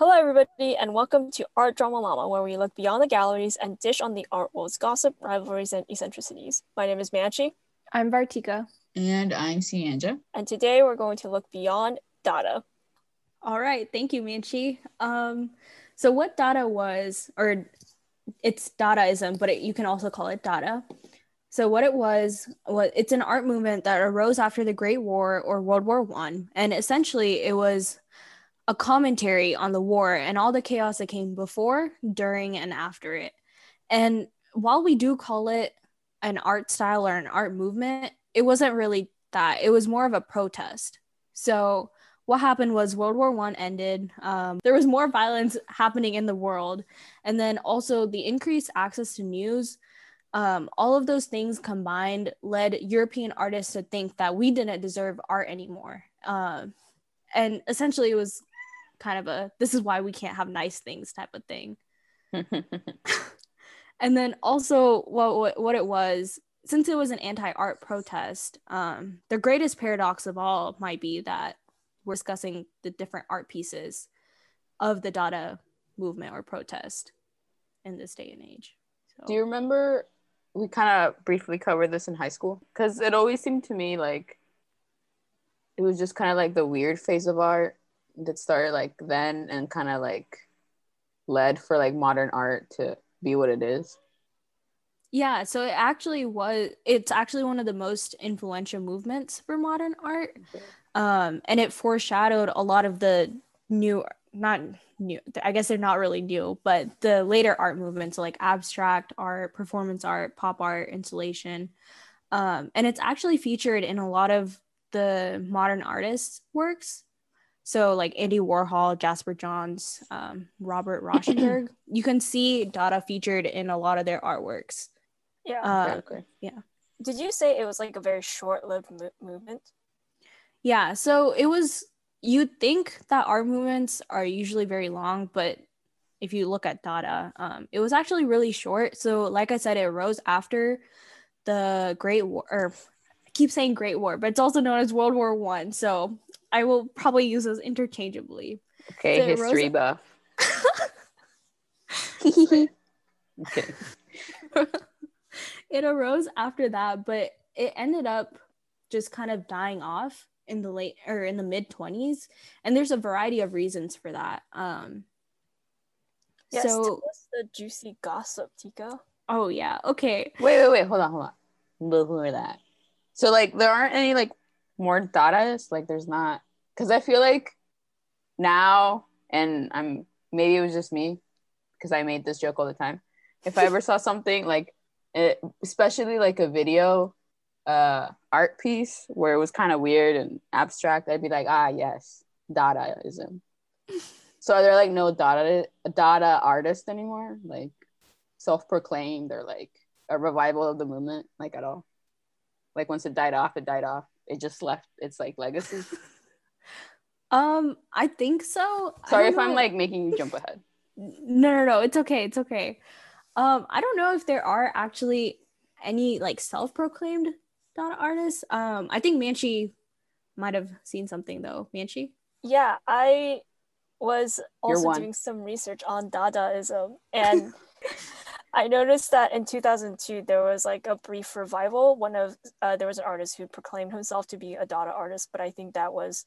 Hello, everybody, and welcome to Art Drama Llama, where we look beyond the galleries and dish on the art world's gossip, rivalries, and eccentricities. My name is Manchi, I'm Vartika. And I'm Sianja. and today we're going to look beyond Dada. All right, thank you, Manchi. Um, so what Dada was, or it's Dadaism, but it, you can also call it Dada. So what it was, was it's an art movement that arose after the Great War or World War One, and essentially it was a commentary on the war and all the chaos that came before, during, and after it. And while we do call it an art style or an art movement, it wasn't really that. It was more of a protest. So what happened was World War One ended. Um, there was more violence happening in the world, and then also the increased access to news. Um, all of those things combined led European artists to think that we didn't deserve art anymore. Um, and essentially, it was kind of a this is why we can't have nice things type of thing. and then also what what, it was since it was an anti-art protest um, the greatest paradox of all might be that we're discussing the different art pieces of the dada movement or protest in this day and age so Do you remember we kind of briefly covered this in high school? Because it always seemed to me like it was just kind of like the weird phase of art that started like then and kind of like led for like modern art to be what it is. yeah so it actually was it's actually one of the most influential movements for modern art. Um, and it foreshadowed a lot of the new not new i guess they're not really new but the later art movements like abstract art performance art pop art installation. Um, and it's actually featured in a lot of the modern artists works so like andy warhol jasper johns um, robert rauschenberg you can see dada featured in a lot of their artworks Yeah. uh, okay. Did you say it was like a very short-lived mo- movement? Yeah, so it was you'd think that art movements are usually very long, but if you look at Dada, um, it was actually really short. So, like I said, it arose after the Great War, or I keep saying Great War, but it's also known as World War One. So, I will probably use those interchangeably. Okay, So it history rose- buff. Okay. it arose after that, but it ended up just kind of dying off in the late or in the mid 20s and there's a variety of reasons for that um Yes. so tell us the juicy gossip, Tika. oh yeah okay Wait, wait, wait. Hold on, hold on. Before that, so like there aren't any like more Dadaists. Like there's not because I feel like now, and I'm maybe it was just me because I made this joke all the time. If I ever saw something like, it, especially like a video, uh, art piece where it was kind of weird and abstract, I'd be like, ah, yes, Dadaism. so are there like no Dada Dada artists anymore? Like self-proclaimed or like a revival of the movement like at all like once it died off it died off it just left its like legacy? Um i think so. Sorry don't if i'm like making you jump ahead. No no no it's okay it's okay. Um i don't know if there are actually any like self-proclaimed Dada artists. Um i think manchi might have seen something though. Manchi? Yeah, I was also doing some research on Dadaism, and I noticed that in 2002 there was like a brief revival. One of uh, there was an artist who proclaimed himself to be a Dada artist, but I think that was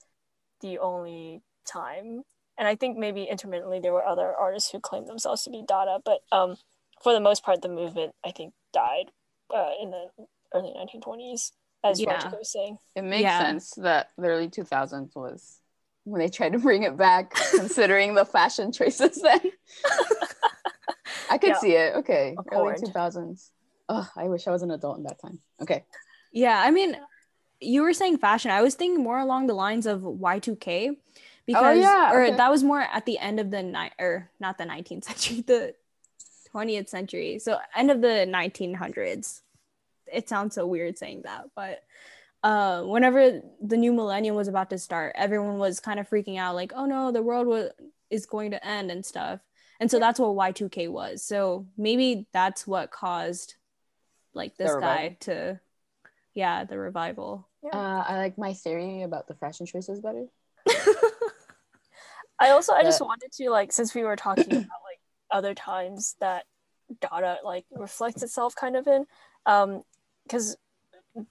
the only time. And I think maybe intermittently there were other artists who claimed themselves to be Dada, but um, for the most part, the movement I think died uh, in the early 1920s, as Yeah. Rajika was saying. it makes Yeah. sense that the early 2000s was when they tried to bring it back considering the fashion choices then i could Yeah. see it okay early 2000s oh i wish i was an adult in that time okay Yeah, I mean, you were saying fashion. I was thinking more along the lines of Y2K because yeah, or okay. that was more at the end of the night or not the 19th century, the 20th century. So end of the 1900s. It sounds so weird saying that, but uh whenever the new millennium was about to start, everyone was kind of freaking out like, "Oh no, the world was is going to end and stuff." And so that's what Y2K was. So maybe that's what caused like this guy to yeah, the revival. uh, i like my theory about the fashion choices better I also I just wanted to like since we were talking about like other times that Dada like reflects itself kind of in um because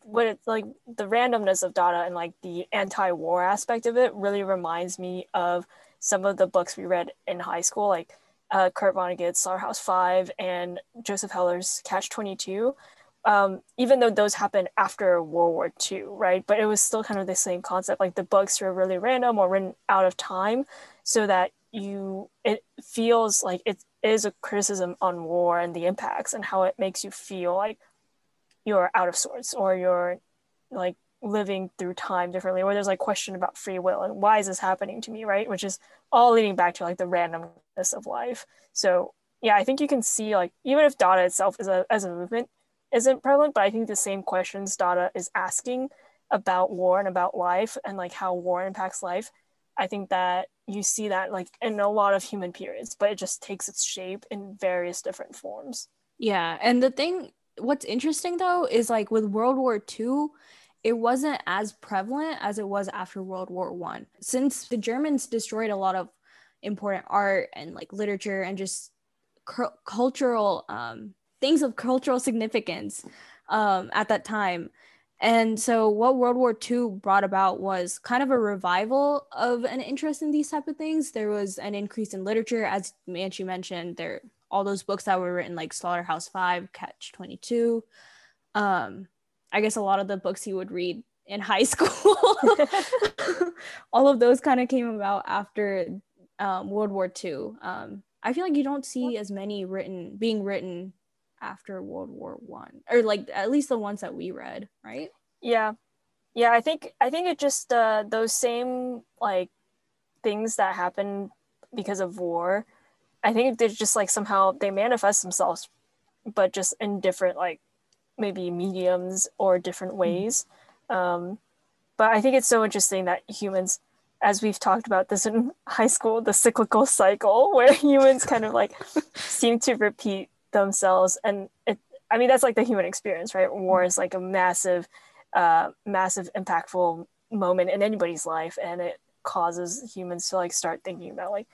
what it's like the randomness of Dada and like the anti-war aspect of it really reminds me of some of the books we read in high school like uh, Kurt Vonnegut's Slaughterhouse Five and Joseph Heller's Catch Twenty Two. Um, even though those happened after World War II, right? But it was still kind of the same concept. Like the books were really random or written out of time, so that you it feels like it is a criticism on war and the impacts and how it makes you feel like you're out of sorts or you're like living through time differently or there's like question about free will and why is this happening to me right? Which is all leading back to like the randomness of life. So yeah i think you can see like even if Dada itself is a, as a movement isn't prevalent but i think the same questions Dada is asking about war and about life and like how war impacts life i think that you see that like in a lot of human periods but it just takes its shape in various different forms. Yeah, and the thing what's interesting though is like with World War II, it wasn't as prevalent as it was after World War 1. Since the Germans destroyed a lot of important art and like literature and just cul- cultural um things of cultural significance um at that time. And so what World War II brought about was kind of a revival of an interest in these type of things. There was an increase in literature as Manchi mentioned, there all those books that were written like Slaughterhouse 5, Catch 22. Um I guess a lot of the books he would read in high school. all of those kind of came about after um, World War II. Um, I feel like you don't see as many written being written after World War One, or like at least the ones that we read, right? Yeah. Yeah, I think I think it just uh those same like things that happen because of war. I think they're just like somehow they manifest themselves but just in different like maybe mediums or different ways. Um but I think it's so interesting that humans as we've talked about this in high school, the cyclical cycle where humans kind of like seem to repeat themselves and it I mean that's like the human experience, right? War is like a massive uh, massive impactful moment in anybody's life and it causes humans to like start thinking about like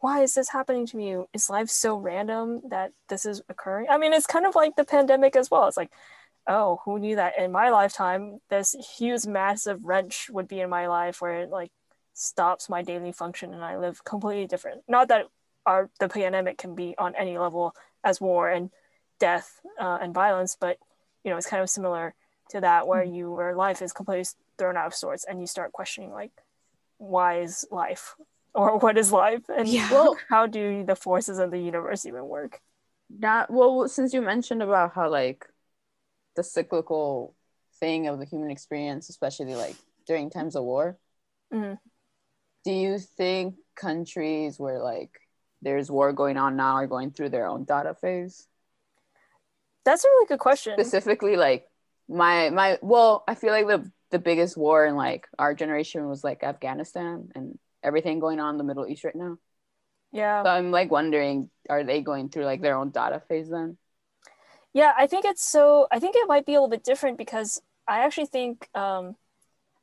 why is this happening to me? Is life so random that this is occurring? I mean it's kind of like the pandemic as well. It's like oh who knew that in my lifetime this huge massive wrench would be in my life where it like stops my daily function and i live completely different. Not that our the pandemic can be on any level as war and death uh, and violence but you know it's kind of similar to that where you where life is completely thrown out of sorts and you start questioning like why is life or what is life and Yeah. well, how do the forces of the universe even work Not well, since you mentioned about how like the cyclical thing of the human experience, especially like during times of war. Mhm. Do you think countries where like there's war going on now are going through their own Dada phase? that's a really good question Specifically, like my my well, I feel like the the biggest war in like our generation was like Afghanistan and everything going on in the Middle East right now. yeah So I'm like wondering, are they going through like their own Dada phase then? Yeah, I think it's so. I think it might be a little bit different because I actually think um,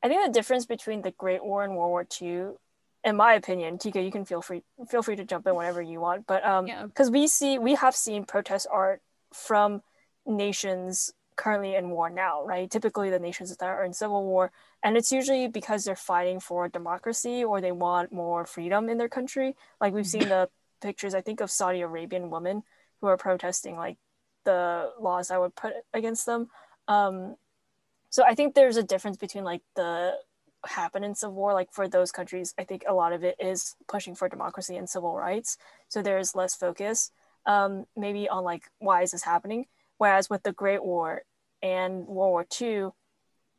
I think the difference between the Great War and World War II, in my opinion, Tika, you can feel free feel free to jump in whenever you want. But um, Yeah. because we see we have seen protest art from nations currently in war now, right? Typically, the nations that are in civil war, and it's usually because they're fighting for democracy or they want more freedom in their country. Like we've seen the pictures, I think, of Saudi Arabian women who are protesting like the laws I would put against them. Um, so I think there's a difference between like the happenings of war. Like for those countries, I think a lot of it is pushing for democracy and civil rights. So there's less focus, um, maybe on like why is this happening. Whereas with the Great War and World War II,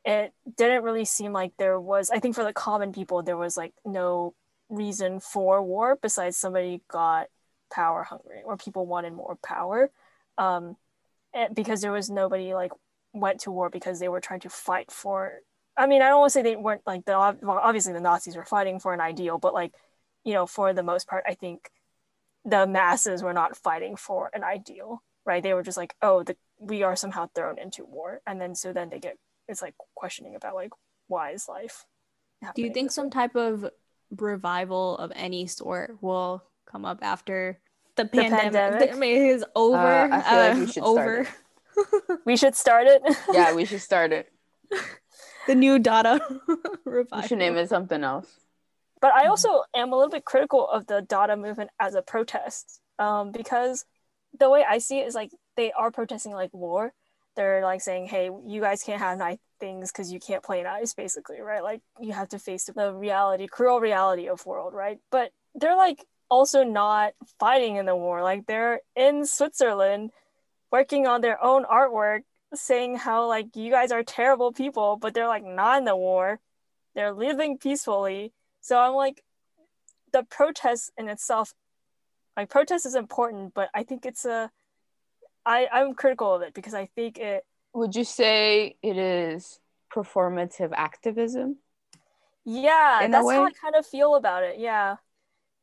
it didn't really seem like there was. I think for the common people, there was like no reason for war besides somebody got power hungry or people wanted more power um, and because there was nobody like went to war because they were trying to fight for. I mean, I don't want to say they weren't like the well, obviously the Nazis were fighting for an ideal, but like you know, for the most part, I think the masses were not fighting for an ideal, right? They were just like, oh, the, we are somehow thrown into war, and then so then they get it's like questioning about like why is life. Do you think some way? type of revival of any sort will come up after the The pandemic, pandemic. I mean, is over. Uh, I feel like we should start over. We should start it. Yeah, we should start it. the new Dada revival. We should name it something else. But I also am a little bit critical of the Dada movement as a protest um, because the way I see it is like they are protesting like war. They're like saying, hey, you guys can't have nice things because you can't play nice, basically, right? Like you have to face the reality, cruel reality of world, right? But they're like also not fighting in the war. Like they're in Switzerland working on their own artwork, saying how like you guys are terrible people, but they're like not in the war. They're living peacefully. So I'm like, the protest in itself, like protest is important, but I think it's a, I I'm critical of it because I think it, Would you say it is performative activism? yeah, that's how? I kind of feel about it. Yeah,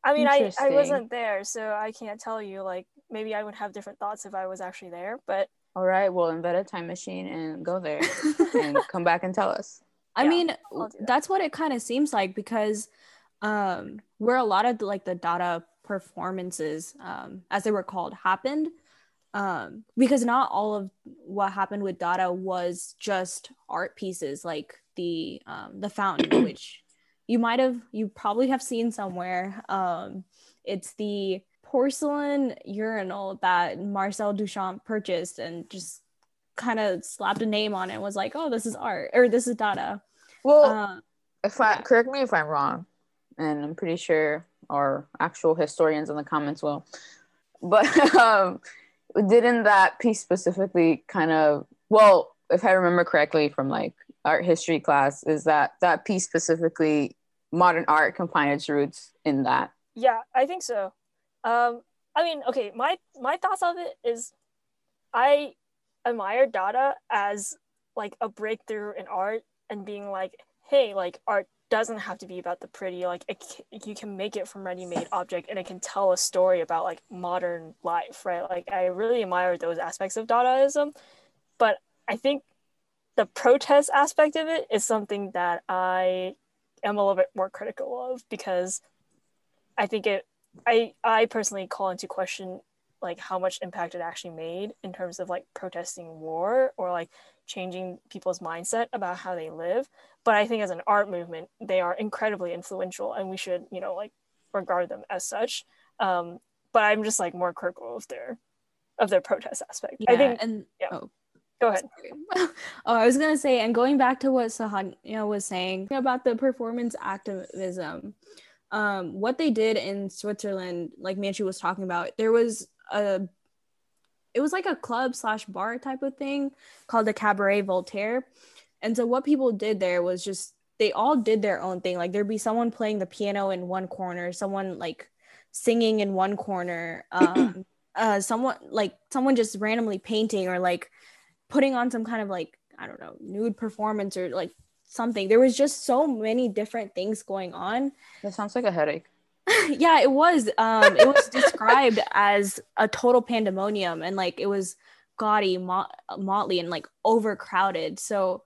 I mean, I I wasn't there, so I can't tell you. Like maybe I would have different thoughts if I was actually there, but All right, we'll invent a time machine and go there and come back and tell us. I Yeah, mean, that. that's what it kind of seems like because um, where a lot of the, like the Dada performances, um, as they were called, happened. Um, because not all of what happened with Dada was just art pieces, like the um, the fountain, which you might have, you probably have seen somewhere. Um, it's the porcelain urinal that Marcel Duchamp purchased and just kind of slapped a name on it and was like, "Oh, this is art," or "This is Dada." Well, Uh, if I yeah. correct me if I'm wrong, and I'm pretty sure our actual historians in the comments will, but um, didn't that piece specifically kind of well, if I remember correctly from like art history class, is that that piece specifically modern art can find its roots in that? Yeah, I think so. Um, I mean, okay, my my thoughts of it is, I admire Dada as like a breakthrough in art and being like, hey, like art doesn't have to be about the pretty. Like it, you can make it from ready-made object and it can tell a story about like modern life, right? Like I really admire those aspects of Dadaism, but I think the protest aspect of it is something that I am a little bit more critical of because I think it I I personally call into question like how much impact it actually made in terms of like protesting war or like changing people's mindset about how they live. But I think as an art movement, they are incredibly influential and we should, you know, like regard them as such. Um, but I'm just like more critical of their of their protest aspect. yeah, I think and yeah. oh, go ahead. oh, I was gonna say, and going back to what Sahanya was saying about the performance activism, um, what they did in Switzerland, like Manchi was talking about, there was a, it was like a club slash bar type of thing called the Cabaret Voltaire, and so what people did there was just they all did their own thing. Like there'd be someone playing the piano in one corner, someone like singing in one corner, um, uh, someone like someone just randomly painting or like putting on some kind of like I don't know nude performance or like something. There was just so many different things going on. That sounds like a headache. yeah, it was. Um, it was described as a total pandemonium and like it was gaudy, mot- motley, and like overcrowded. So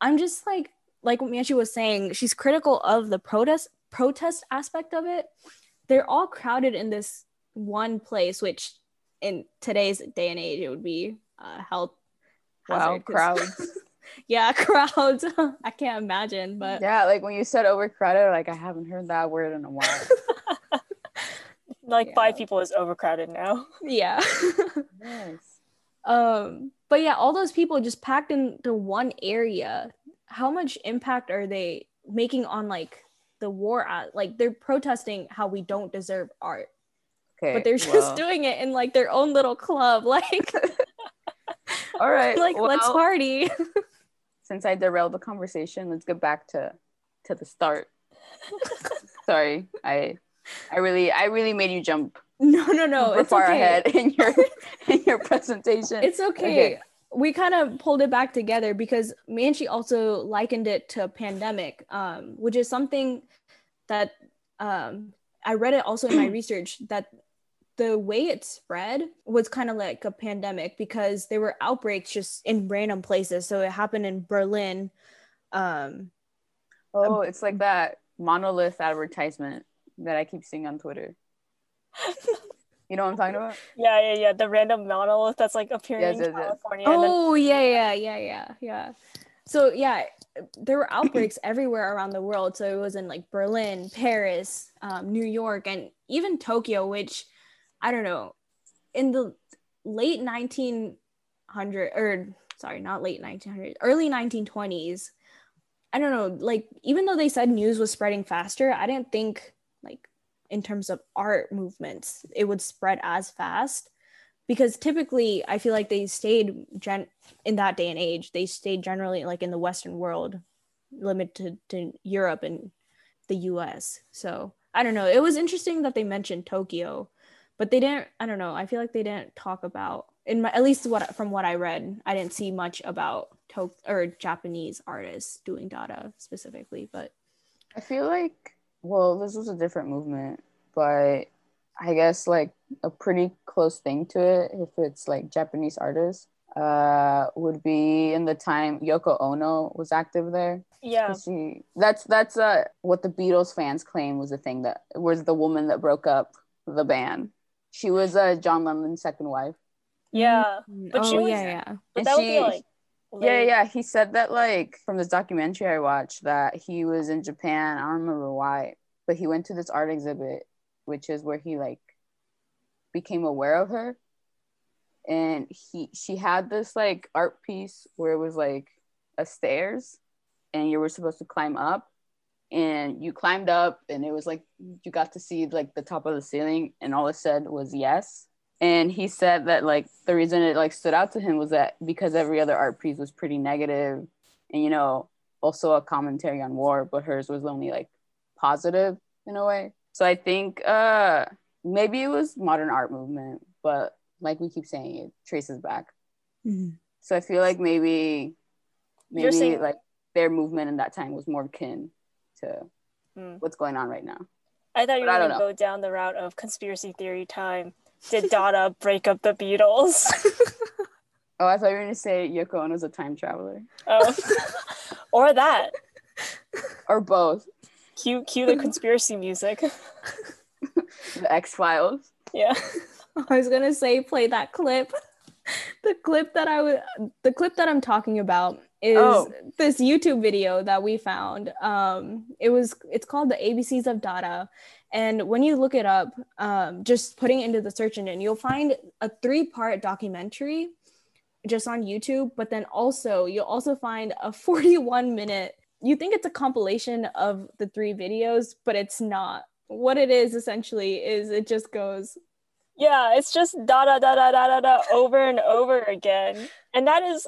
I'm just like like what Manchi was saying. She's critical of the protest protest aspect of it. They're all crowded in this one place, which in today's day and age it would be uh, health. Wow, crowds. yeah, crowds. I can't imagine, but yeah, like when you said overcrowded, like I haven't heard that word in a while. Like Yeah. five people is overcrowded now. yeah. yes. um, but yeah, all those people just packed into one area. How much impact are they making on like the war? At, like they're protesting how we don't deserve art, Okay. but they're just well, doing it in like their own little club. Like, all right. like let's party. Since I derailed the conversation, let's get back to to the start. Sorry, I I really I really made you jump no, no, no. It's far okay. ahead in your in your presentation. It's okay. Okay. We kind of pulled it back together because Manchi also likened it to a pandemic, um, which is something that um, I read it also in my research that the way it spread was kind of like a pandemic because there were outbreaks just in random places. So it happened in Berlin. Um, oh, it's like that monolith advertisement that I keep seeing on Twitter. You know what I'm talking about? Yeah, yeah, yeah. The random monolith that's like appearing Yes, in yes, yes. California. then- Oh yeah, yeah, yeah, yeah, yeah. So yeah, there were outbreaks everywhere around the world. So it was in like Berlin, Paris, um, New York, and even Tokyo, which I don't know, in the late 1900 or sorry, not late 1900s, early 1920s. I don't know, like even though they said news was spreading faster, I didn't think like in terms of art movements it would spread as fast because typically I feel like they stayed gen- in that day and age they stayed generally like in the western world limited to Europe and the US so I don't know it was interesting that they mentioned Tokyo but they didn't I don't know I feel like they didn't talk about in my at least what from what I read I didn't see much about Tok or Japanese artists doing Dada specifically but I feel like, well, this was a different movement, but I guess like a pretty close thing to it, if it's like Japanese artists, uh, would be in the time Yoko Ono was active there. Yeah. She, that's that's uh what the Beatles fans claim was the thing that was the woman that broke up the band. She was uh, John Lennon's second wife. Yeah. But oh she was- yeah yeah But And that would she- be like Yeah, yeah. He said that like from this documentary I watched that he was in Japan. I don't remember why, but he went to this art exhibit, which is where he like became aware of her. And he she had this like art piece where it was like a stairs and you were supposed to climb up and you climbed up and it was like you got to see like the top of the ceiling and all it said was yes. And he said that like the reason it like stood out to him was that because every other art piece was pretty negative and you know also a commentary on war but hers was only like positive in a way. So i think uh maybe it was modern art movement but like we keep saying it traces back. Mhm. so i feel like maybe maybe saying- like their movement in that time was more kin to Hmm. what's going on right now I thought you were But I gonna go down the route of conspiracy theory time. Did Dada break up the Beatles? oh i thought you were going to say yoko ono's a time traveler oh. or that. or both Cue cue the conspiracy music. the x-files Yeah. I was gonna say play that clip. The clip that I was the clip that I'm talking about is Oh. this YouTube video that we found. Um it was it's called the ABCs of Dada. And when you look it up, um, just putting it into the search engine, you'll find a three-part documentary just on YouTube, but then also you'll also find a 41 minute you think it's a compilation of the three videos, but it's not. What it is essentially is it just goes Yeah, it's just da da da da da da over and over again. And that is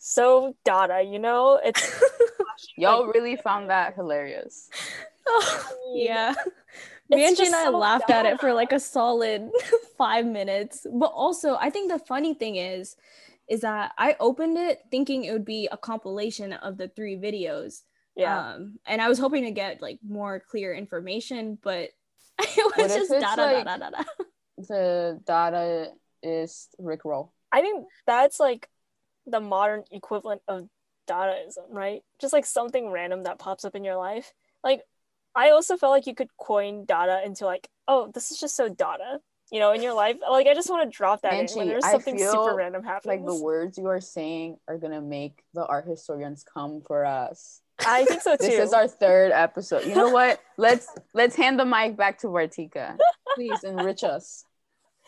so Dada, you know? It's Y'all really found that hilarious. oh, yeah. It's Bianchi and just I so laughed at it for like a solid five minutes. But also, I think the funny thing is, is that I opened it thinking it would be a compilation of the three videos. yeah. Um, and I was hoping to get like more clear information, but it was if just it's, da da da da da. The data is Rick Roll. I think that's like the modern equivalent of Dadaism, right? Just like something random that pops up in your life. Like, I also felt like you could coin Dada into like, oh, this is just so Dada, you know, in your life. Like, I just want to drop that in when Angie, there's I something feel super random happening. Like the words you are saying are gonna make the art historians come for us. I think so too. This is our third episode. You know what? Let's let's hand the mic back to Vartika. Please enrich us.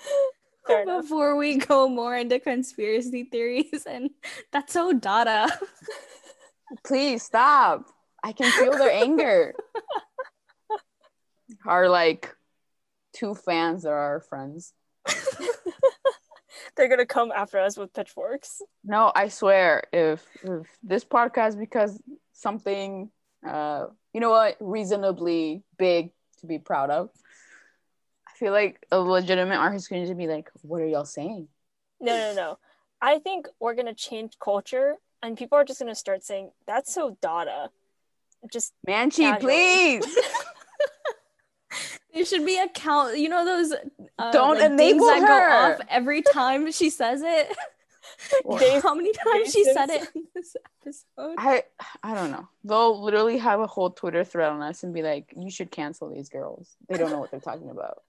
Before we go more into conspiracy theories, and that's so Dada. Please stop. I can feel their anger. Our like two fans that are our friends. They're gonna come after us with pitchforks. No, I swear, if, if this podcast because something, uh, you know what, reasonably big to be proud of, feel like a legitimate art historian to be like, "What are y'all saying?" No, no, no. I think we're gonna change culture, and people are just gonna start saying that's so Dada. Just Manchi, Casual. please There should be a count. You know those uh, Don't like, dings enable that her. go off every time she says it. Or- How many times she said it in this episode? I I don't know. They'll literally have a whole Twitter thread on us and be like, "You should cancel these girls. They don't know what they're talking about."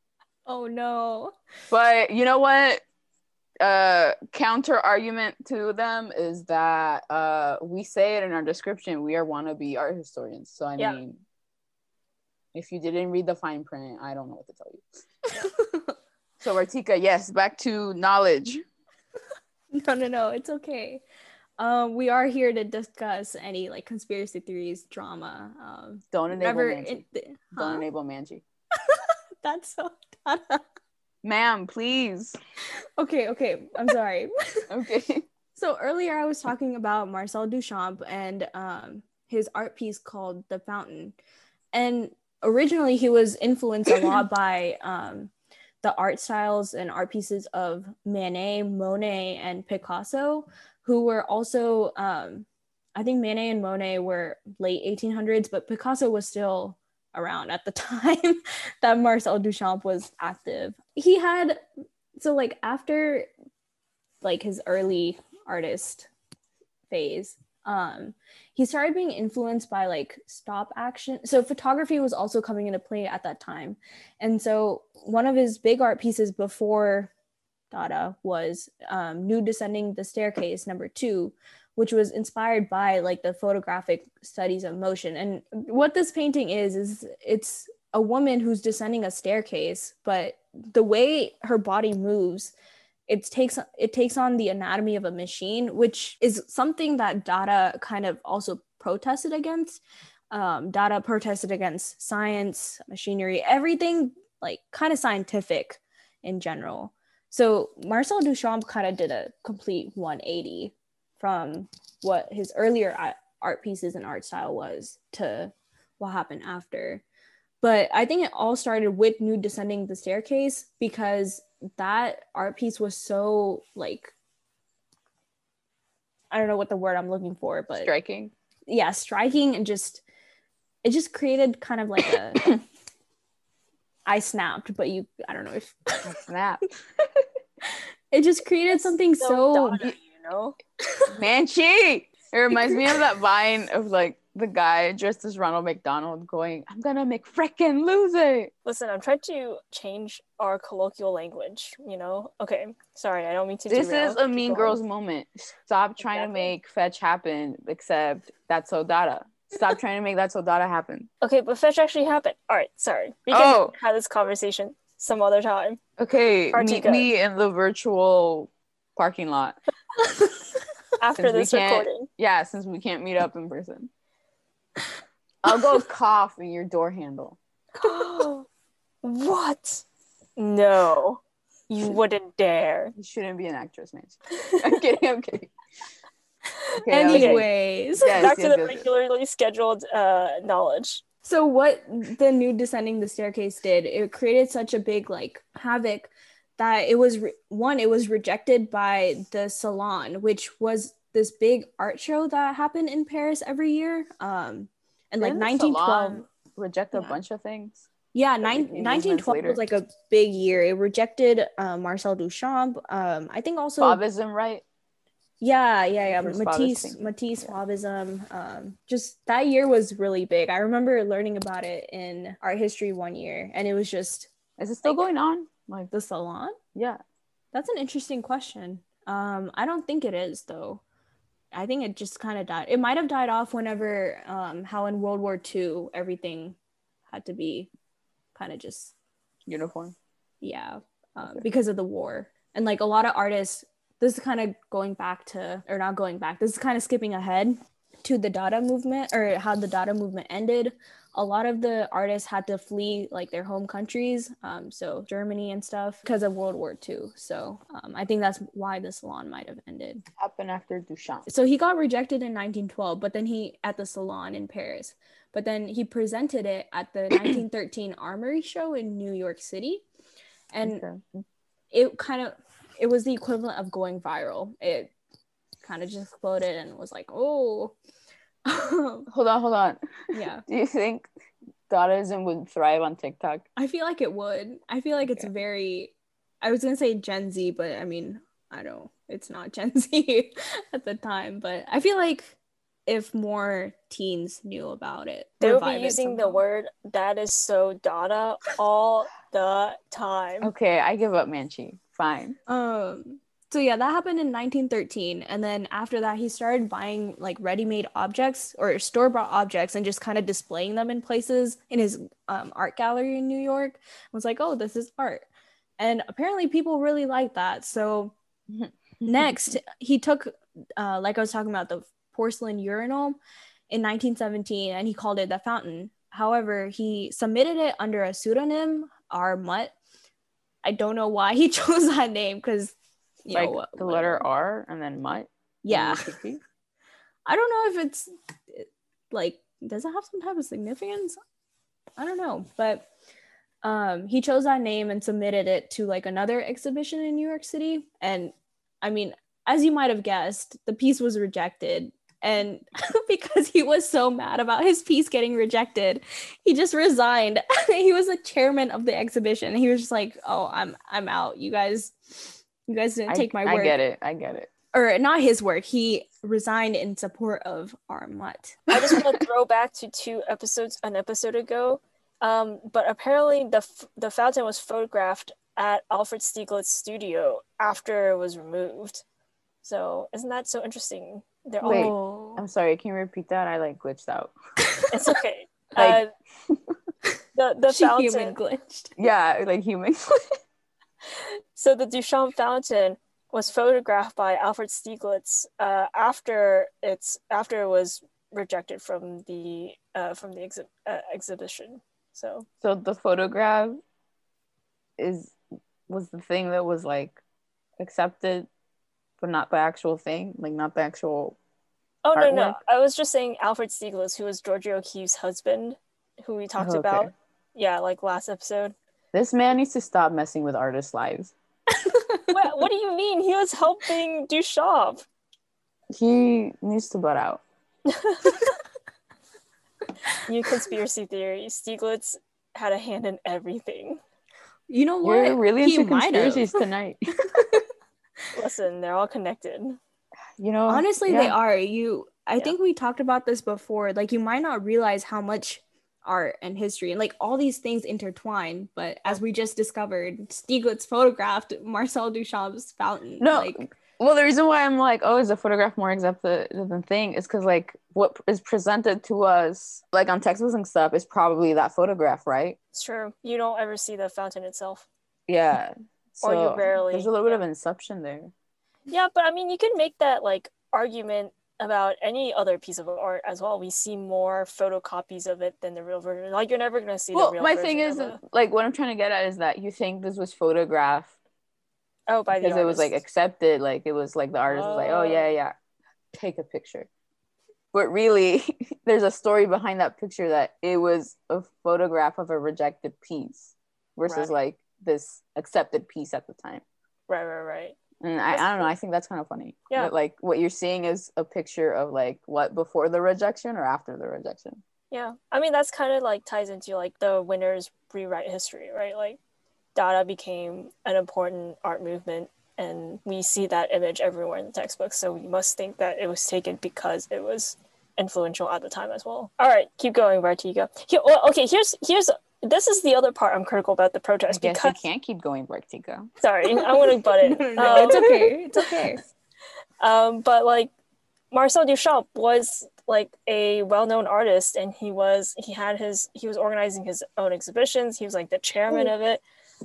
Oh no. But you know what? Uh, counter argument to them is that uh, we say it in our description. We are wannabe art historians. So I Yeah. mean, if you didn't read the fine print, I don't know what to tell you. So Vartika, yes, back to knowledge. No, no, no. It's okay. Um, we are here to discuss any like conspiracy theories, drama. Um, Don't enable. Manchi. it- Don't enable Manchi. That's so. Ma'am, please. okay, okay. I'm sorry. Okay. So earlier I was talking about Marcel Duchamp and um, his art piece called The Fountain. And originally he was influenced a lot by um, the art styles and art pieces of Manet, Monet, and Picasso, who were also, um, I think Manet and Monet were late 1800s, but Picasso was still around at the time that Marcel Duchamp was active. He had, so like after like his early artist phase um he started being influenced by like stop action so photography was also coming into play at that time and so one of his big art pieces before dada was um nude descending the staircase number two which was inspired by like the photographic studies of motion. And what this painting is is it's a woman who's descending a staircase but the way her body moves it takes it takes on the anatomy of a machine which is something that dada kind of also protested against. Um, dada protested against science machinery everything like kind of scientific in general. So marcel duchamp kind of did a complete 180 from what his earlier art pieces and art style was to what happened after but i think it all started with nude descending the staircase because that art piece was so like I don't know what the word I'm looking for, but Striking. yeah, striking and just it just created kind of like a I snapped, but you I don't know if Snap. it just created something so, you know. Manchi. It reminds me of that vine of like the guy dressed as Ronald McDonald going, I'm gonna make frickin' lose it. Listen, I'm trying to change our colloquial language. You know. Okay, sorry, I don't mean to. This derail. is a Keep mean going. girls moment. Stop trying to make fetch happen, except that's so Dada. Stop trying to make that so Dada happen. Okay, but fetch actually happened. All right, sorry. We can Oh. have this conversation some other time. Okay, meet me in the virtual parking lot. After Since we this can't- recording. Yeah, since we can't meet up in person. I'll go cough in your door handle. what? No, you wouldn't dare. You shouldn't be an actress, man. I'm kidding. I'm kidding. Okay, I was- anyways. Yes, Back yes, to the yes, yes. regularly scheduled uh, knowledge. So what the nude descending the staircase did, it created such a big like havoc that it was re- one it was rejected by the Salon, which was this big art show that happened in Paris every year. Um and like Didn't the 1912 salon reject a Yeah. bunch of things. yeah, nine, 1912 later. was like a big year. It rejected uh, Marcel Duchamp. Um, I think also Fauvism, right? yeah, yeah, yeah. Matisse. Matisse Yeah. Fauvism. Um, just that year was really big. I remember learning about it in art history one year, and it was just Is it still going on? Like, the salon. yeah. That's an interesting question. Um, I don't think it is though. I think it just kind of died. It might have died off whenever um, how in World War II everything had to be kind of just Uniform. yeah um, Okay. because of the war and like a lot of artists this is kind of going back to or not going back this is kind of skipping ahead to the dada movement or how the dada movement ended a lot of the artists had to flee like their home countries um, so germany and stuff because of world war ii so um, i think that's why the salon might have ended. Happened after Duchamp. so he got rejected in 1912 but then he at the salon in paris. But then he presented it at the 1913 armory show in new york city. And Okay. it kind of it was the equivalent of going viral. It kind of just exploded and was like oh Hold on, hold on. yeah Do you think Dadaism would thrive on TikTok? i feel like it would i feel like it's Okay. very i was gonna say gen z but i mean I don't. It's not Gen Z at the time, but I feel like if more teens knew about it, They would be using the word that is so Dada all the time. Okay, I give up Manchi. Fine. Um. So yeah, that happened in 1913, and then after that, he started buying like ready-made objects or store-bought objects and just kind of displaying them in places in his um, art gallery in New York. was like, oh, this is art, and apparently people really like that. So next, he took, uh, like I was talking about, the porcelain urinal in 1917, and he called it the Fountain. However, he submitted it under a pseudonym, R. Mutt. I don't know why he chose that name because you like know, the letter R and then mutt. Yeah, I don't know if it's like does it have some type of significance? I don't know, but um, he chose that name and submitted it to like another exhibition in New York City, and I mean, as you might have guessed, the piece was rejected. And because he was so mad about his piece getting rejected, he just resigned. he was the chairman of the exhibition. He was just like, "Oh, I'm I'm out. You guys, you guys didn't I, take my word. I get it. I get it. or not his work. He resigned in support of R. Mutt. I just want to throw back to two episodes an episode ago. Um, but apparently the f- the fountain was photographed at Alfred Stieglitz's studio after it was removed. So isn't that so interesting? They're all Wait. Oh. I'm sorry. Can you repeat that? I like glitched out. it's okay. Like- uh, the the She fountain. human glitched. Yeah, like human. So the Duchamp fountain was photographed by Alfred Stieglitz uh, after it's after it was rejected from the uh, from the exhi- uh, exhibition. So so the photograph is was the thing that was like accepted, but not the actual thing. Like not the actual. oh no no, I was just saying Alfred Stieglitz, who was Georgia O'Keeffe's husband, who we talked Oh, okay. about. Yeah, like last episode. This man needs to stop messing with artists' lives. what, what do you mean? He was helping Duchamp. He needs to butt out. New conspiracy theory. Stieglitz had a hand in everything. You know what? You're really into might have. conspiracies tonight. Listen, they're all connected. you know, Honestly, they are. You I Yeah. think we talked about this before. Like you might not realize how much art and history and like all these things intertwine, but as we just discovered, Stieglitz photographed Marcel Duchamp's fountain. No, like Well, the reason why I'm like, oh, is a photograph more accepted than thing is because like what is presented to us, like on textbooks and stuff, is probably that photograph, right? It's true. You don't ever see the fountain itself. Yeah. So Or you rarely- There's a little bit of inception there. Yeah, but I mean, you can make that like argument about any other piece of art as well. We see more photocopies of it than the real version. Like you're never gonna see Well, the real my thing is, a- like, what I'm trying to get at is that you think this was photographed oh, by the because it was like accepted, like it was like the artist was like, oh Oh. yeah, yeah, take a picture. But really, there's a story behind that picture that it was a photograph of a rejected piece versus Right. like this accepted piece at the time. right, right, right. And I, I don't know. I think that's kind of funny. Yeah. That, like what you're seeing is a picture of like what before the rejection or after the rejection. Yeah, I mean that's kind of like ties into like the winners rewrite history, right? Like Dada became an important art movement, and we see that image everywhere in the textbook. So we must think that it was taken because it was influential at the time as well. All right, keep going, Vartika. Here, well, okay, here's here's this is the other part I'm critical about the I protest guess because you can't keep going, Vartika. sorry, I want to butt in. no, no, it's Um, okay. It's okay. Um, but like Marcel Duchamp was like a well-known artist, and he was he had his he was organizing his own exhibitions. He was like the chairman of it.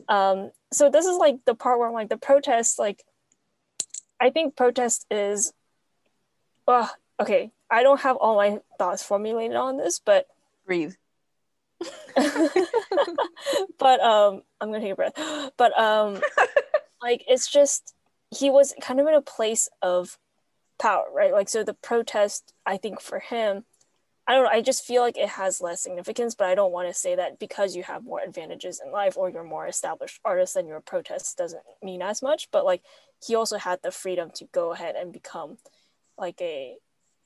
Um, so this is like the part where I'm like the protest. Like, I think protest is. Well, okay, I don't have all my thoughts formulated on this, but Breathe. but um i'm gonna take a breath. But um like it's just he was kind of in a place of power right? Like so the protest i think for him i don't know i just feel like it has less significance but i don't want to say that because you have more advantages in life or you're more established artist then your protest doesn't mean as much. But like he also had the freedom to go ahead and become like a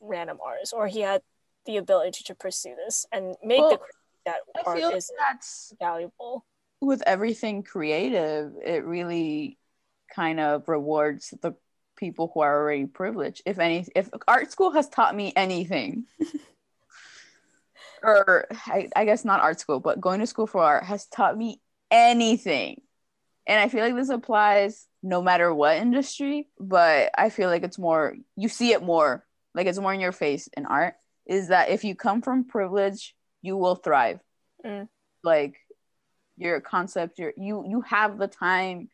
random artist or he had the ability to pursue this and make Well, the that I art feel is that's valuable. with everything creative, it really kind of rewards the people who are already privileged. If any, if art school has taught me anything, or I, I guess not art school, but going to school for art has taught me anything. And I feel like this applies no matter what industry, but I feel like it's more, you see it more, like it's more in your face in art, is that if you come from privilege, you will thrive. Mm. Like your concept, your you you have the time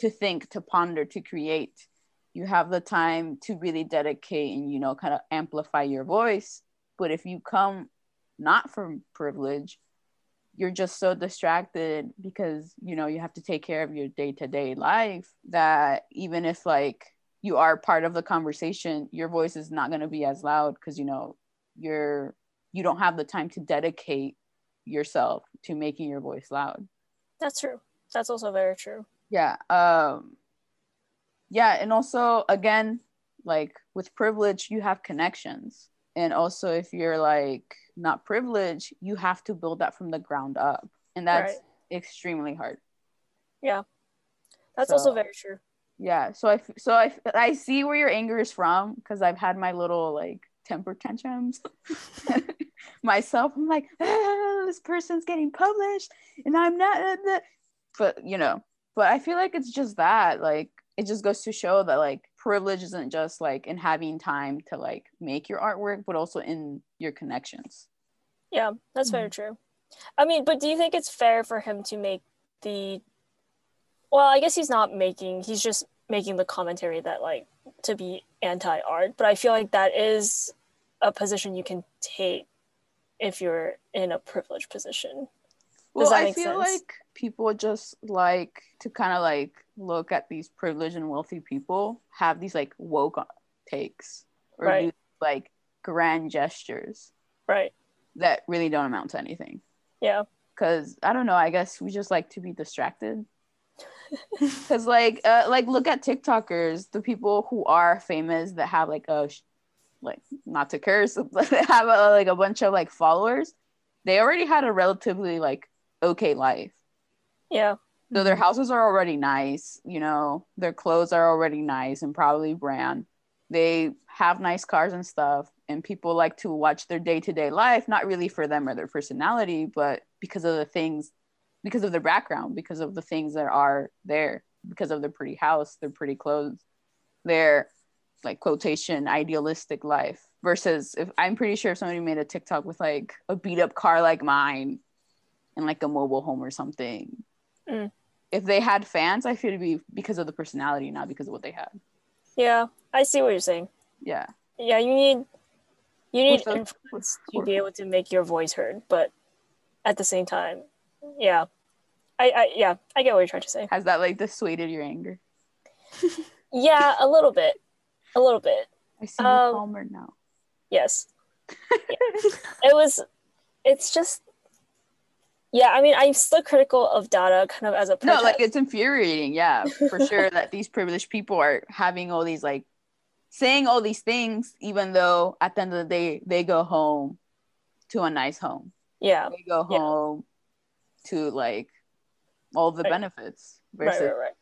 to think, to ponder, to create. You have the time to really dedicate and you know kind of amplify your voice. But if you come not from privilege, you're just so distracted because you know you have to take care of your day-to-day life that even if like you are part of the conversation your voice is not going to be as loud because you know you're you don't have the time to dedicate yourself to making your voice loud That's true. That's also very true. yeah um yeah and also again like with privilege you have connections and also if you're like not privileged you have to build that from the ground up and that's extremely hard Yeah. That's also very true. yeah so i so i i see where your anger is from because i've had my little like temper tantrums. Myself i'm like ah, this person's getting published and i'm not uh, uh," but you know but i feel like it's just that like it just goes to show that like privilege isn't just like in having time to like make your artwork but also in your connections. Yeah, that's very true. I mean, but do you think it's fair for him to make the well, I guess he's not making he's just making the commentary that like to be anti-art, but I feel like that is a position you can take if you're in a privileged position. well that i feel sense? like people just like to kind of like look at these privileged and wealthy people have these like woke takes or Right. do like grand gestures Right. that really don't amount to anything Yeah. because i don't know i guess we just like to be distracted because like uh, like look at tiktokers the people who are famous that have like a sh- like not to curse but they have a, like a bunch of like followers they already had a relatively like okay life Yeah. so their houses are already nice you know their clothes are already nice and probably brand they have nice cars and stuff and people like to watch their day-to-day life not really for them or their personality but because of the things because of their background because of the things that are there because of their pretty house their pretty clothes their like quotation idealistic life versus if i'm pretty sure if somebody made a tiktok with like a beat up car like mine and like a mobile home or something Mm. if they had fans i feel it'd be because of the personality not because of what they had Yeah. I see what you're saying. yeah Yeah, you need you need influence to be able to make your voice heard, but at the same time, yeah. I, I yeah, I get what you're trying to say. has that like dissuaded your anger Yeah, a little bit. A little bit. i see you Um, calmer now Yes. Yeah. It was it's just yeah, I mean I'm still critical of Dada kind of as a no protest. like it's infuriating yeah for sure that these privileged people are having all these like saying all these things even though at the end of the day they go home to a nice home yeah. they go home to like all the Right. benefits versus right, right.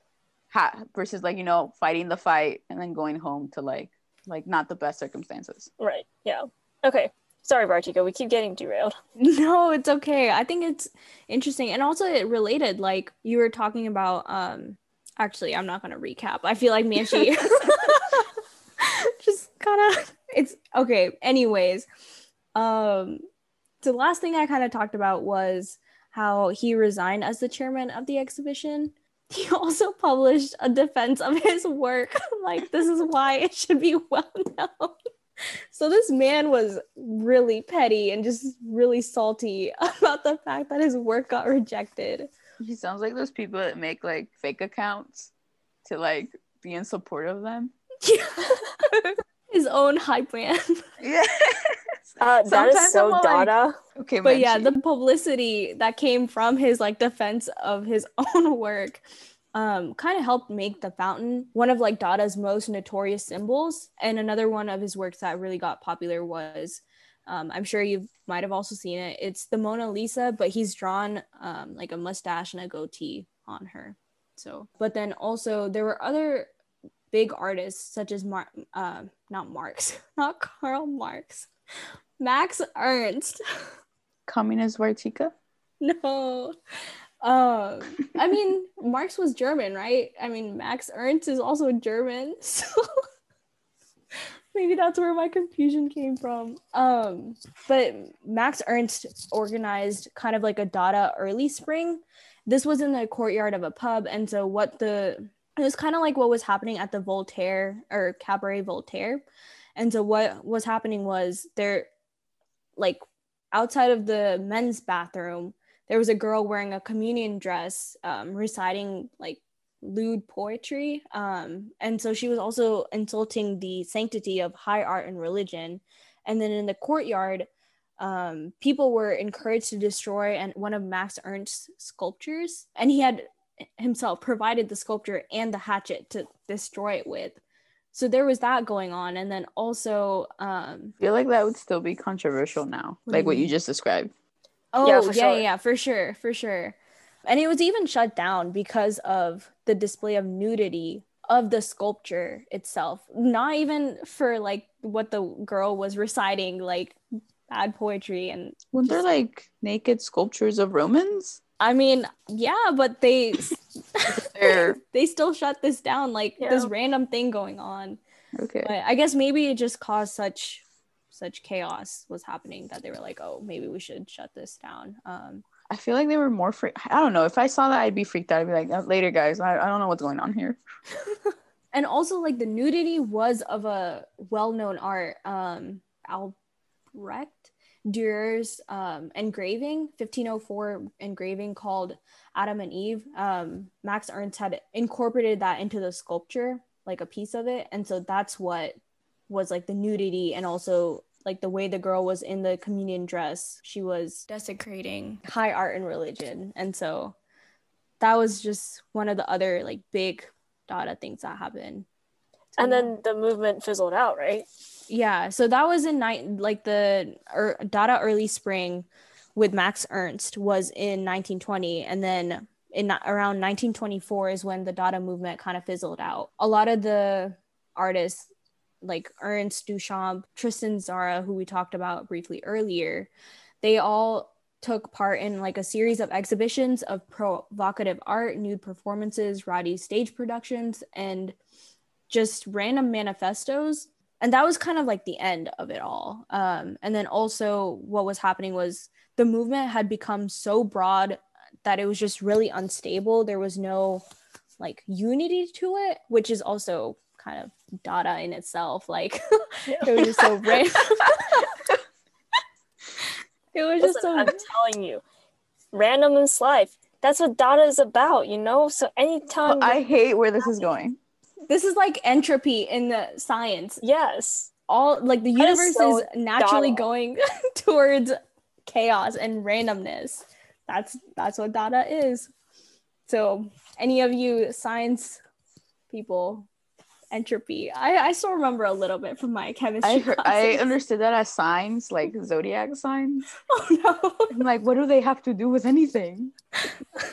ha- versus like you know fighting the fight and then going home to like like not the best circumstances Right. Yeah. Okay. Sorry, Vartika, we keep getting derailed. No, it's okay. I think it's interesting and also it related. Like you were talking about um actually I'm not gonna recap. I feel like Manchi just kind of it's okay. Anyways, um the last thing I kind of talked about was how he resigned as the chairman of the exhibition. He also published a defense of his work. like this is why it should be well known. So this man was really petty and just really salty about the fact that his work got rejected. he sounds like those people that make like fake accounts to like be in support of them his own hype man. yeah Uh, that is so like- Dada. okay but yeah, the publicity that came from his like defense of his own work um kind of helped make the fountain one of like Dada's most notorious symbols. And another one of his works that really got popular was um, I'm sure you might have also seen it. It's the Mona Lisa, but he's drawn um, like a mustache and a goatee on her. So, but then also there were other big artists such as Mark, uh, not Marx, not Karl Marx, Max Ernst. Communist Vartika? no. Um, I mean, Marx was German, right? I mean, Max Ernst is also German, so maybe that's where my confusion came from. Um, but Max Ernst organized kind of like a Dada early spring. This was in the courtyard of a pub, and so what the it was kind of like what was happening at the Voltaire or Cabaret Voltaire. And so what was happening was there like outside of the men's bathroom, there was a girl wearing a communion dress um, reciting like lewd poetry. Um, and so she was also insulting the sanctity of high art and religion. And then in the courtyard, um, people were encouraged to destroy and one of Max Ernst's sculptures, and he had himself provided the sculpture and the hatchet to destroy it with. So there was that going on, and then also, um, I feel like that would still be controversial now, What like you what you just described. oh Yeah, yeah, for sure. yeah, for sure, for sure. And it was even shut down because of the display of nudity of the sculpture itself. Not even for like what the girl was reciting, like bad poetry and Weren't there like naked sculptures of Romans? I mean, yeah, but they They're still shut this down, like Yeah. this random thing going on. okay. But I guess maybe it just caused such such chaos was happening that they were like, oh, maybe we should shut this down. Um, I feel like they were more free. I don't know. If I saw that, I'd be freaked out. I'd be like, "Uh, later, guys. I, I don't know what's going on here. and also like the nudity was of a well-known art um albrecht Dürer's um, engraving 1504 engraving called adam and eve. Um, max ernst had incorporated that into the sculpture like a piece of it. And so that's what was like the nudity and also like the way the girl was in the communion dress. She was desecrating. high art and religion. And so that was just one of the other like big Dada things that happened. And then the movement fizzled out, right? Yeah, so that was in night like the er, Dada early spring with Max Ernst was in 1920, and then in around 1924 is when the Dada movement kind of fizzled out. A lot of the artists like Ernst Duchamp, Tristan Tzara, who we talked about briefly earlier, they all took part in like a series of exhibitions of provocative art, nude performances, rowdy stage productions, and just random manifestos. And that was kind of like the end of it all. Um, and then also, what was happening was the movement had become so broad that it was just really unstable. There was no like unity to it, which is also kind of Dada in itself. Like it was just so random. it was just so I'm telling you, randomness life. That's what Dada is about, you know. So anytime, Well, I hate where this is going. This is like entropy in the science. yes, All like the universe so is naturally Dada. going towards chaos and randomness. That's that's what Dada is. So any of you science people, entropy. I, I still remember a little bit from my chemistry. I heard, I understood that as signs, like zodiac signs. Oh no. I'm like, what do they have to do with anything?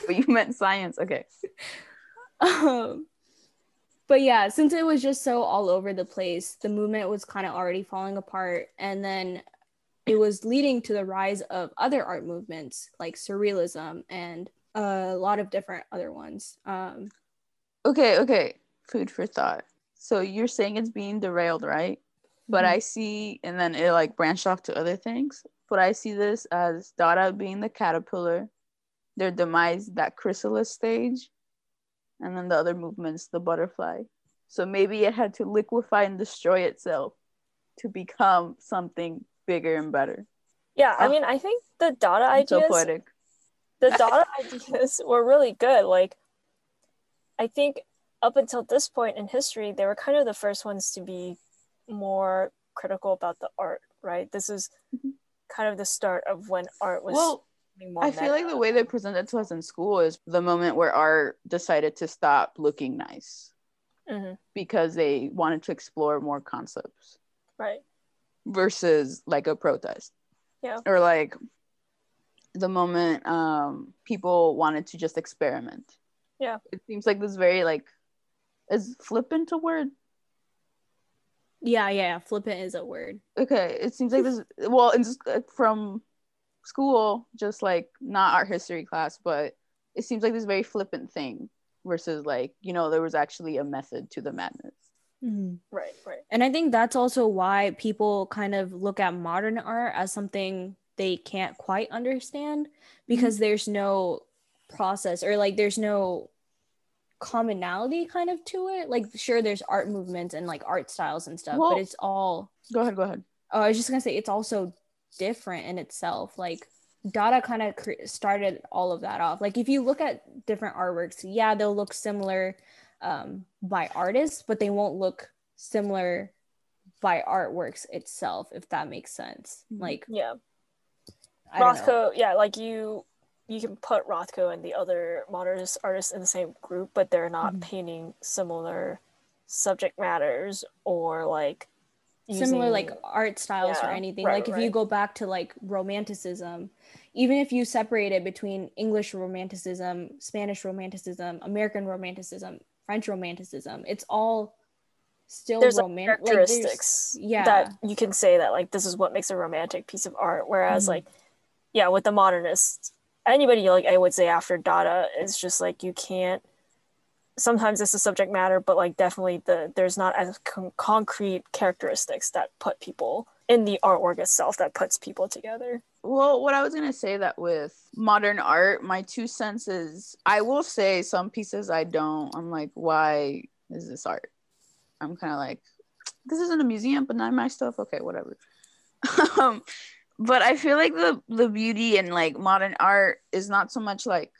but you meant science. Okay. um, but yeah, since it was just so all over the place, the movement was kind of already falling apart. And then it was leading to the rise of other art movements like surrealism and a lot of different other ones. Um, Okay. Okay. Food for thought. So you're saying it's being derailed, right? But Mhm. I see, and then it like branched off to other things. But I see this as Dada being the caterpillar, their demise, that chrysalis stage, and then the other movements, the butterfly. So maybe it had to liquefy and destroy itself to become something bigger and better. yeah. I Oh. mean, I think the Dada I'm so ideas, poetic. the Dada ideas were really good. Like, I think up until this point in history, they were kind of the first ones to be more critical about the art, right? This is Mhm. kind of the start of when art was Well, becoming more I feel like the way they presented to us in school is the moment where art decided to stop looking nice Mhm, because they wanted to explore more concepts right. versus like a protest. Yeah. Or like the moment um, people wanted to just experiment Yeah. It seems like this very like is flippant a word? Yeah, yeah. Flippant is a word. Okay, it seems like this. Well, in uh, from school, just like not art history class, but it seems like this very flippant thing versus like you know there was actually a method to the madness. Mm-hmm. Right, right. And I think that's also why people kind of look at modern art as something they can't quite understand because mm-hmm. there's no process or like there's no commonality kind of to it. Like sure there's art movements and like art styles and stuff, Well- but it's all Go ahead, go ahead. oh, I was just going to say it's also different in itself. Like Dada kind of cre- started all of that off. Like if you look at different artworks, yeah, they'll look similar um, by artists, but they won't look similar by artworks itself, if that makes sense. Mhm. Like Yeah. Rothko, yeah, like you you can put Rothko and the other modernist artists in the same group, but they're not Mhm. painting similar subject matters or like similar like art styles or anything. right, like if you go back to like romanticism, even if you separate it between English romanticism, Spanish romanticism, American romanticism, French romanticism, it's all still there's like romantic. characteristics yeah. that you can say that like this is what makes a romantic piece of art whereas Mhm. like yeah with the modernists anybody like i would say after dada is just like you can't sometimes it's a subject matter but like definitely the there's not as con- concrete characteristics that put people in the artwork itself that puts people together Well, what I was gonna say that with modern art, my two cents is I will say some pieces I don't. I'm like, why is this art? I'm kind of like, this isn't a museum, but not my stuff. Okay, whatever. um, but I feel like the the beauty in like modern art is not so much like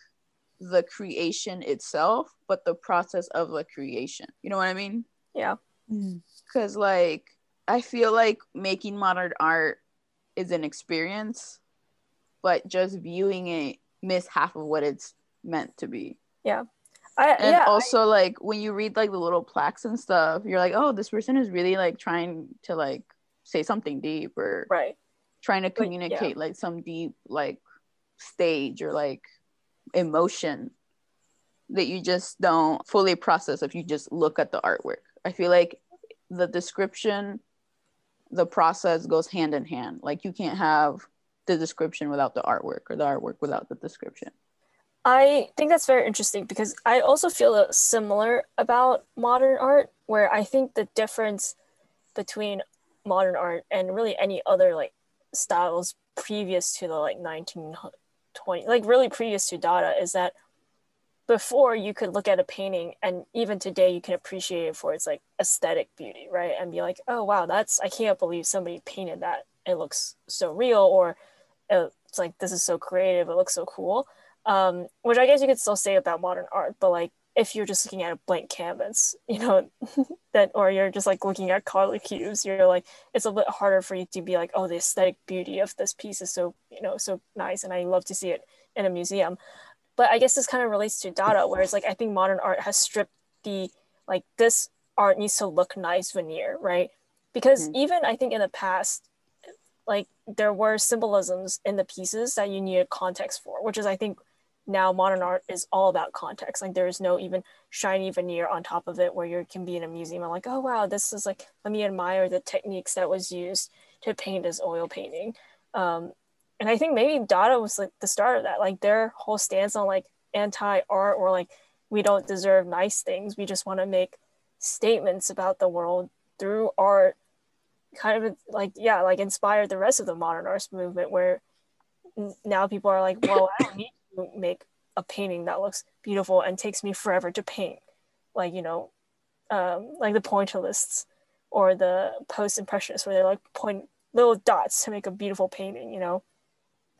the creation itself, but the process of the creation. You know what I mean? yeah Mhm. because like i feel like making modern art is an experience but just viewing it miss half of what it's meant to be Yeah. I, and yeah also like when you read like the little plaques and stuff you're like oh this person is really like trying to like say something deep or right trying to Like, yeah. communicate like some deep like stage or like emotion that you just don't fully process if you just look at the artwork. I feel like the description, the process goes hand in hand. Like you can't have the description without the artwork or the artwork without the description. I think that's very interesting because I also feel similar about modern art, where I think the difference between modern art and really any other like styles previous to the like 1920, like really previous to Dada, is that before you could look at a painting and even today you can appreciate it for its like aesthetic beauty, right? And be like, oh wow, that's I can't believe somebody painted that. It looks so real, or uh, it's like this is so creative. It looks so cool um, which I guess you could still say about modern art, but like if you're just looking at a blank canvas, you know, that or you're just like looking at color cubes, you're like it's a bit harder for you to be like, oh, the aesthetic beauty of this piece is so you know so nice, and I love to see it in a museum. But I guess this kind of relates to Dada, where it's like I think modern art has stripped the like this art needs to look nice veneer, right? Because Mhm. even I think in the past, like there were symbolisms in the pieces that you needed context for, which is I think now modern art is all about context. Like there is no even shiny veneer on top of it where you can be in a museum and like, oh wow, this is like let me admire the techniques that was used to paint as oil painting. Um, and I think maybe Dada was like the start of that. Like their whole stance on like anti-art or like we don't deserve nice things. We just want to make statements about the world through art. Kind of like yeah, like inspired the rest of the modern arts movement where now people are like, well, I don't need make a painting that looks beautiful and takes me forever to paint. Like, you know, um, like the pointillists or the post impressionists where they're like point little dots to make a beautiful painting, you know.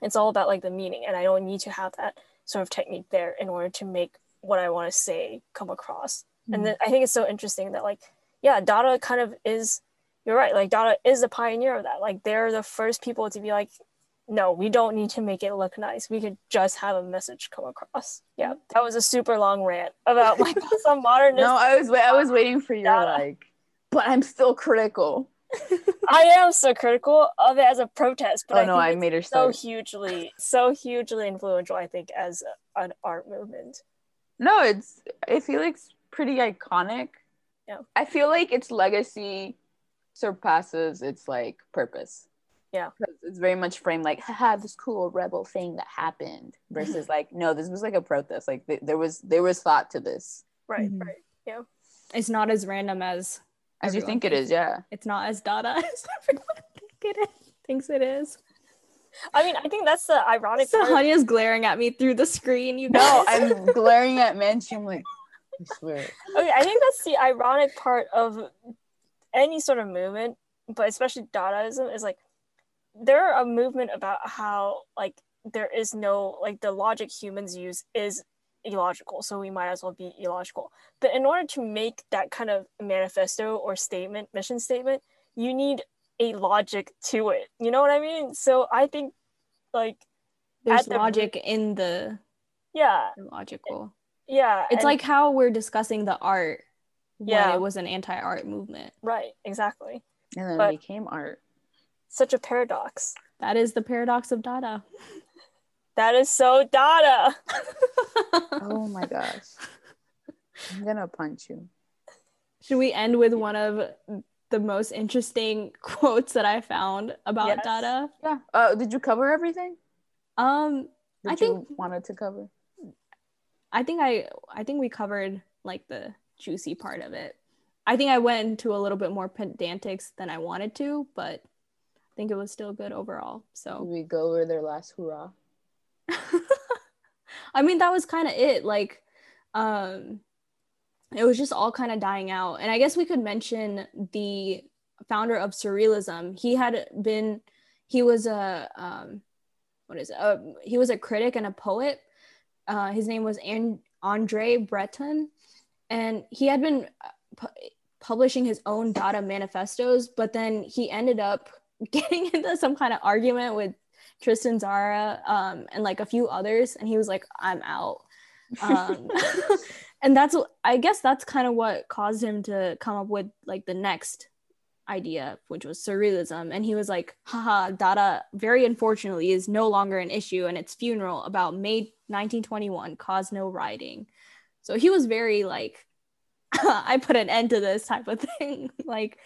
It's all about like the meaning, and I don't need to have that sort of technique there in order to make what I want to say come across. And then I think it's so interesting that like, yeah, Dada kind of is you're right, like Dada is the pioneer of that. Like they're the first people to be like, no, we don't need to make it look nice. We could just have a message come across. Yeah, that was a super long rant about like some modernist. No, I was wa- I was waiting for your Dada. like, but I'm still critical. I am so critical of it as a protest, but oh I no, think I made her so start. hugely, so hugely influential. I think as an art movement. No, it's I feel like it's pretty iconic. Yeah. I feel like its legacy surpasses its like purpose. Yeah. 'Cause it's very much framed like, haha, this cool rebel thing that happened versus like, no, this was like a protest. Like th- there was there was thought to this. Right, Mhm. right. Yeah it's not as random as As you think it thinks is, yeah. it's not as Dada as everyone think it is, thinks it is. I mean, I think that's the ironic So part. Hanya's glaring at me through the screen. You know. I'm glaring at Manchi. I'm like, I swear. Okay, I think that's the ironic part of any sort of movement, but especially Dadaism is like they're a movement about how like there is no like the logic humans use is illogical, so we might as well be illogical. But in order to make that kind of manifesto or statement, mission statement, you need a logic to it. You know what I mean? So I think like There's the- logic in the yeah, illogical. yeah. It's and- like how we're discussing the art when Yeah. it was an anti-art movement. right, exactly. And then But- it became art. Such a paradox. That is the paradox of Dada. That is so Dada. Oh my gosh. I'm gonna punch you. Should we end with one of the most interesting quotes that I found about Yes. Dada? Yeah. Uh, did you cover everything Um, that I you think- wanted to cover? I think I I think we covered like the juicy part of it. I think I went into a little bit more pedantics than I wanted to, but I think it was still good overall. Did So we go over their last hurrah? I mean that was kind of it. Like um it was just all kind of dying out. And I guess we could mention the founder of surrealism. He had been he was a um what is it? Uh, he was a critic and a poet. Uh, his name was An- Andre Breton, and he had been uh, pu- publishing his own Dada manifestos, but then he ended up getting into some kind of argument with Tristan Tzara um, and like a few others, and he was like, "I'm out." Um, and that's I guess that's kind of what caused him to come up with like the next idea, which was surrealism. And he was like, haha, Dada, very unfortunately, is no longer an issue, and its funeral about May 1921 caused no rioting. So he was very like, I put an end to this type of thing. like,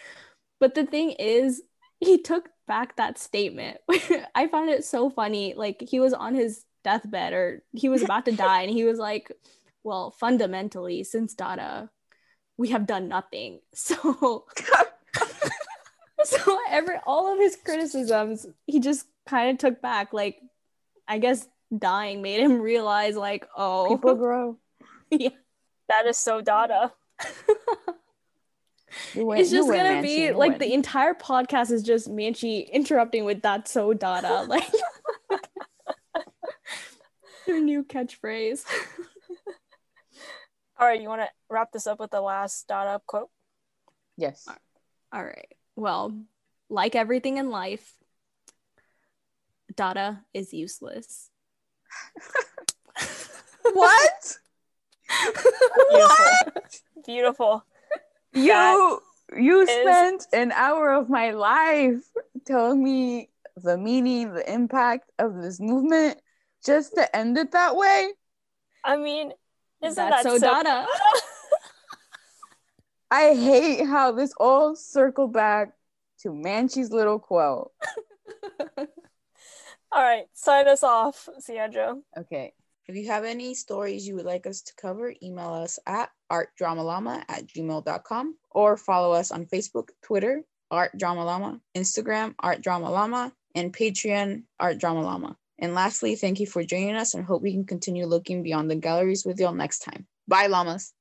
but the thing is, he took back that statement. I found it so funny. Like, he was on his deathbed or he was about to die, and he was like, well, fundamentally, since Dada, we have done nothing. So so every all of his criticisms he just kind of took back like i guess dying made him realize like oh People grow. yeah. That is so Dada. You win- it's just gonna Manchi, be like win. the entire podcast is just manchi interrupting with that so dada like their new catchphrase All right, you want to wrap this up with the last Dada quote? yes. all right well like everything in life dada is useless What? Beautiful. Beautiful. You you is- spent an hour of my life telling me the meaning, the impact of this movement, just to end it that way. I mean, isn't that's that so so dada I hate how this all circled back to Manchi's little quote. All right, sign us off, Sandra. Okay. If you have any stories you would like us to cover, email us at artdramalama at gmail.com or follow us on Facebook, Twitter, Art Drama Llama, Instagram, Art Drama Llama, and Patreon, Art Drama Llama. And lastly, thank you for joining us and hope we can continue looking beyond the galleries with y'all next time. Bye, llamas.